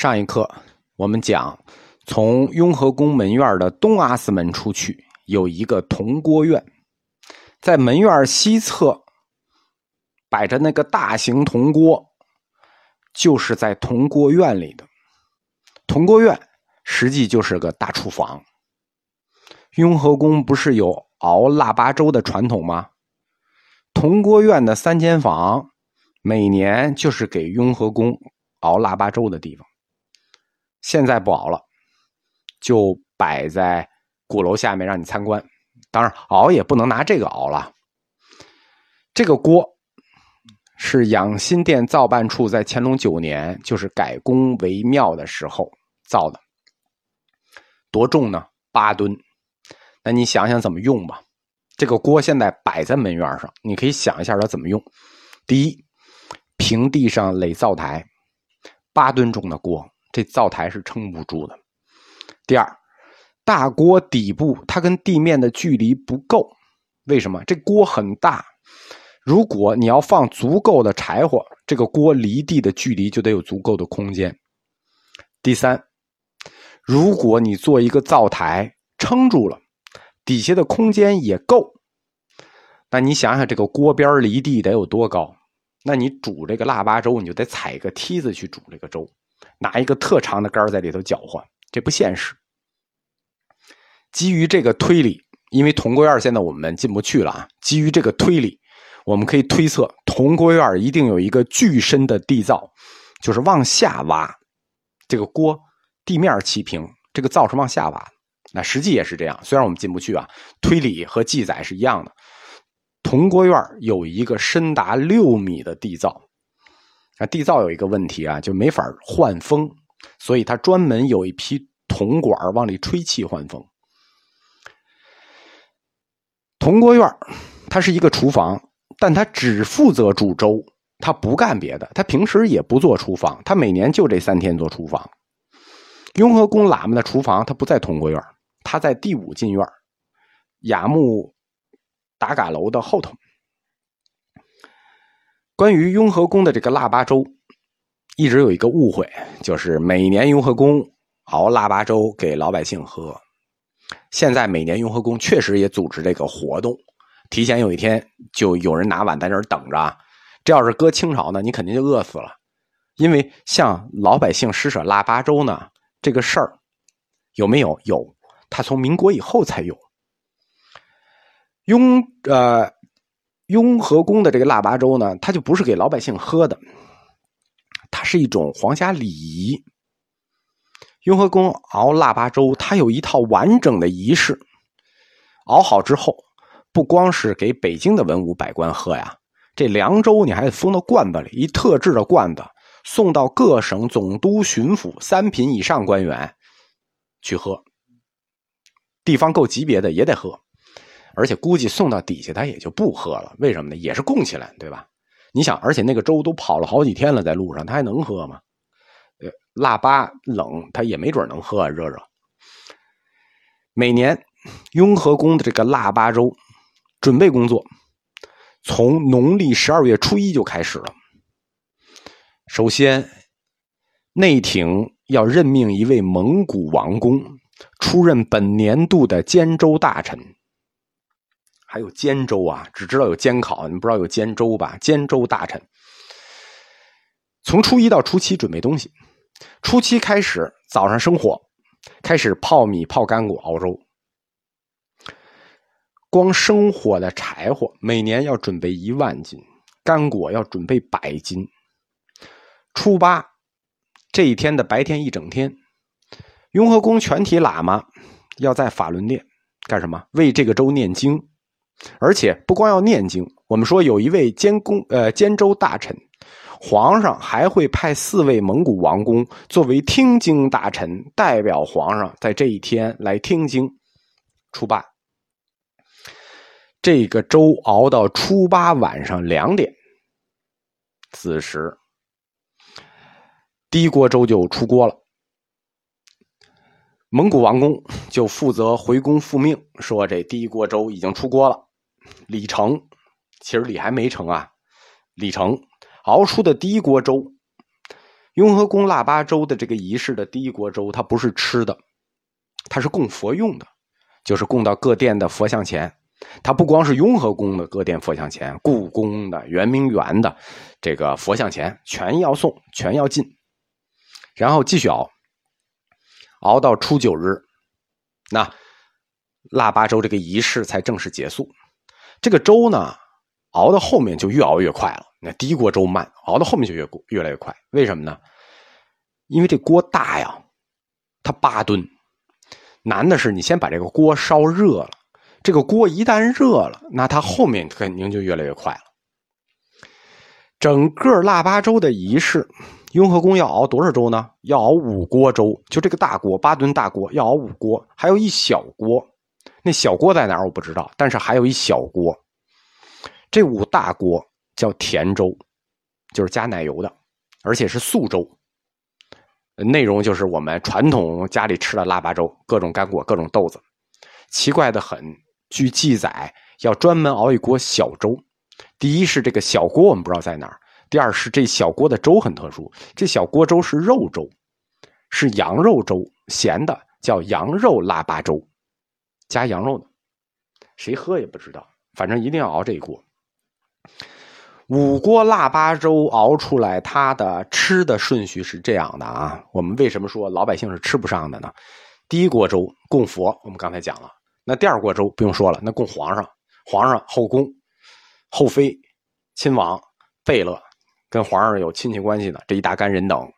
上一课我们讲，从雍和宫门院的东阿寺门出去，有一个铜锅院，在门院西侧摆着那个大型铜锅，就是在铜锅院里的。铜锅院实际就是个大厨房。雍和宫不是有熬腊八粥的传统吗？铜锅院的三间房，每年就是给雍和宫熬腊八粥的地方。现在不熬了，就摆在鼓楼下面让你参观。当然，熬也不能拿这个熬了。这个锅是养心殿造办处在乾隆九年，就是改宫为庙的时候造的。多重呢？八吨。那你想想怎么用吧。这个锅现在摆在门院上，你可以想一下它怎么用。第一，平地上垒灶台，八吨重的锅。这灶台是撑不住的。第二，大锅底部它跟地面的距离不够，为什么？这锅很大，如果你要放足够的柴火，这个锅离地的距离就得有足够的空间。第三，如果你做一个灶台撑住了，底下的空间也够，那你想想这个锅边离地得有多高？那你煮这个腊八粥，你就得踩个梯子去煮这个粥。拿一个特长的杆在里头搅和，这不现实。基于这个推理，因为铜锅院现在我们进不去了啊。基于这个推理，我们可以推测铜锅院一定有一个巨深的地灶，就是往下挖。这个锅地面齐平，这个灶是往下挖。那实际也是这样，虽然我们进不去啊，推理和记载是一样的。铜锅院有一个深达六米的地灶。那地灶有一个问题啊，就没法换风，所以他专门有一批铜管往里吹气换风。铜锅院它是一个厨房，但它只负责煮粥，它不干别的，它平时也不做厨房，它每年就这三天做厨房。雍和宫喇嘛的厨房它不在铜锅院，它在第五进院，雅木达嘎楼的后头。关于雍和宫的这个腊八粥，一直有一个误会，就是每年雍和宫熬腊八粥给老百姓喝。现在每年雍和宫确实也组织这个活动，提前有一天就有人拿碗在那儿等着。这要是搁清朝呢，你肯定就饿死了，因为向老百姓施舍腊八粥呢，这个事儿有没有？有，他从民国以后才有。雍呃。雍和宫的这个腊八粥呢，它就不是给老百姓喝的，它是一种皇家礼仪。雍和宫熬腊八粥，它有一套完整的仪式。熬好之后，不光是给北京的文武百官喝呀，这凉粥你还得封到罐子里，一特制的罐子，送到各省总督、巡抚三品以上官员去喝。地方够级别的也得喝。而且估计送到底下他也就不喝了，为什么呢？也是供起来，对吧？你想，而且那个粥都跑了好几天了，在路上他还能喝吗？呃，腊八冷，他也没准能喝啊，热热。每年雍和宫的这个腊八粥准备工作，从农历十二月初一就开始了。首先，内廷要任命一位蒙古王公出任本年度的监州大臣。还有监州啊，只知道有监考，你不知道有监州吧？监州大臣从初一到初七准备东西，初七开始早上生火，开始泡米、泡干果、熬粥。光生火的柴火每年要准备一万斤，干果要准备百斤。初八这一天的白天一整天，雍和宫全体喇嘛要在法轮殿干什么？为这个州念经。而且不光要念经，我们说有一位监公呃监州大臣，皇上还会派四位蒙古王公作为听经大臣，代表皇上在这一天来听经。初八，这个粥熬到初八晚上两点，子时，第一锅粥就出锅了。蒙古王公就负责回宫复命，说这第一锅粥已经出锅了。李成，其实李还没成啊。李成熬出的第一锅粥，雍和宫腊八粥的这个仪式的第一锅粥，它不是吃的，它是供佛用的，就是供到各殿的佛像前。它不光是雍和宫的各殿佛像前，故宫的、圆明园的这个佛像前，全要送，全要进，然后继续熬，熬到初九日，那腊八粥这个仪式才正式结束。这个粥呢，熬到后面就越熬越快了。那第一锅粥慢，熬到后面就越越来越快。为什么呢？因为这锅大呀，它八吨，难的是你先把这个锅烧热了。这个锅一旦热了，那它后面肯定就越来越快了。整个腊八粥的仪式，雍和宫要熬多少粥呢？要熬五锅粥。就这个大锅，八吨大锅要熬五锅，还有一小锅。那小锅在哪儿我不知道，但是还有一小锅。这五大锅叫甜粥，就是加奶油的，而且是素粥。内容就是我们传统家里吃的腊八粥，各种干果，各种豆子。奇怪的很。据记载，要专门熬一锅小粥。第一是这个小锅我们不知道在哪儿；第二是这小锅的粥很特殊，这小锅粥是肉粥，是羊肉粥，咸的，叫羊肉腊八粥，加羊肉的。谁喝也不知道，反正一定要熬这一锅。五锅腊八粥熬出来，它的吃的顺序是这样的啊。我们为什么说老百姓是吃不上的呢？第一锅粥供佛，我们刚才讲了。那第二锅粥不用说了，那供皇上、皇上后宫、后妃、亲王、贝勒，跟皇上有亲戚关系的这一大干人等，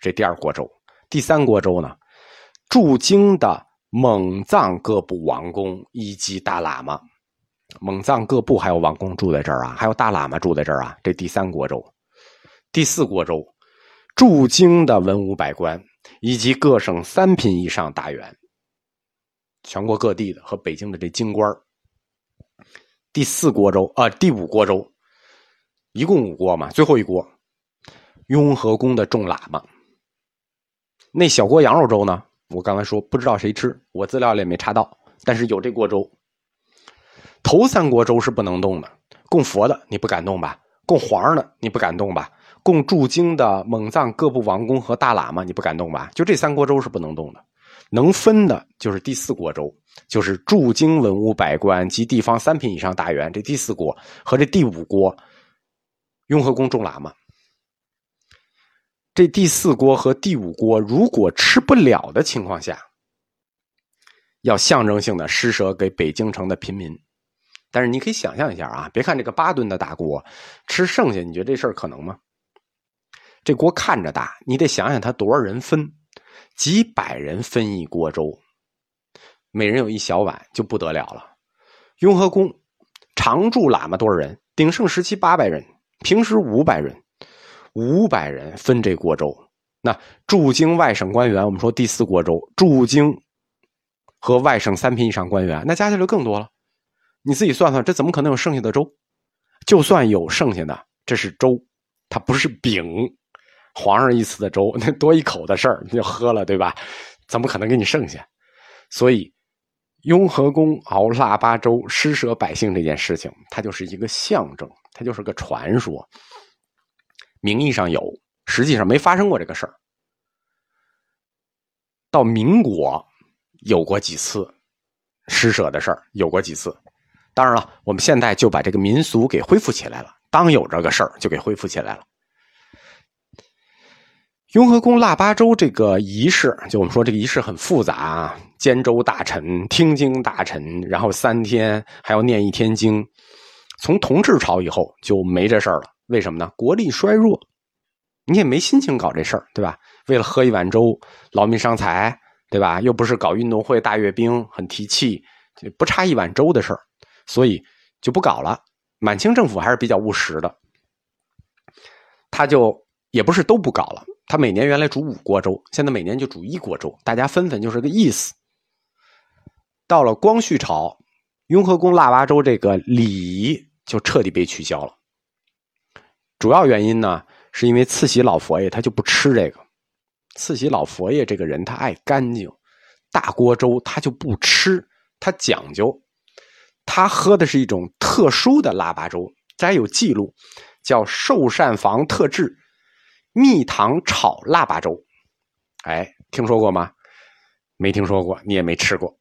这第二锅粥。第三锅粥呢，驻京的蒙藏各部王公以及大喇嘛，蒙藏各部还有王公住在这儿啊，还有大喇嘛住在这儿啊。这第三锅粥，第四锅粥，驻京的文武百官以及各省三品以上大员。全国各地的和北京的这京官第四锅粥啊，第五锅粥，一共五锅嘛，最后一锅，雍和宫的众喇嘛。那小锅羊肉粥呢？我刚才说不知道谁吃，我资料里也没查到，但是有这锅粥。头三锅粥是不能动的，供佛的你不敢动吧？供皇上的你不敢动吧？供驻京的蒙藏各部王公和大喇嘛你不敢动吧？就这三锅粥是不能动的。能分的就是第四锅粥，就是驻京文武百官及地方三品以上大员。这第四锅和这第五锅，雍和宫众喇嘛。这第四锅和第五锅如果吃不了的情况下，要象征性的施舍给北京城的贫民。但是你可以想象一下啊，别看这个八吨的大锅，吃剩下，你觉得这事儿可能吗？这锅看着大，你得想想他多少人分。几百人分一锅粥，每人有一小碗，就不得了了。雍和宫常住喇嘛多少人？鼎盛时期八百人，平时五百人，五百人分这锅粥。那驻京外省官员，我们说第四锅粥，驻京和外省三品以上官员，那加起来就更多了。你自己算算，这怎么可能有剩下的粥？就算有剩下的，这是粥，它不是饼。皇上一次的粥，那多一口的事儿，你就喝了，对吧？怎么可能给你剩下？所以，雍和宫熬腊八粥施舍百姓这件事情，它就是一个象征，它就是个传说。名义上有，实际上没发生过这个事儿。到民国有过几次施舍的事儿，有过几次。当然了，我们现在就把这个民俗给恢复起来了。当有这个事儿，就给恢复起来了。雍和宫腊八粥这个仪式，就我们说这个仪式很复杂啊，监州大臣、听经大臣，然后三天还要念一天经。从同治朝以后就没这事儿了，为什么呢？国力衰弱，你也没心情搞这事儿，对吧？为了喝一碗粥，劳民伤财，对吧？又不是搞运动会、大阅兵，很提气，不差一碗粥的事儿，所以就不搞了。满清政府还是比较务实的，他就也不是都不搞了。他每年原来煮五锅粥，现在每年就煮一锅粥，大家分分就是个意思。到了光绪朝，雍和宫腊八粥这个礼仪就彻底被取消了。主要原因呢，是因为慈禧老佛爷他就不吃这个。慈禧老佛爷这个人他爱干净，大锅粥他就不吃，他讲究，他喝的是一种特殊的腊八粥，这还有记录，叫寿膳房特制。蜜糖炒腊八粥。哎，听说过吗？没听说过，你也没吃过。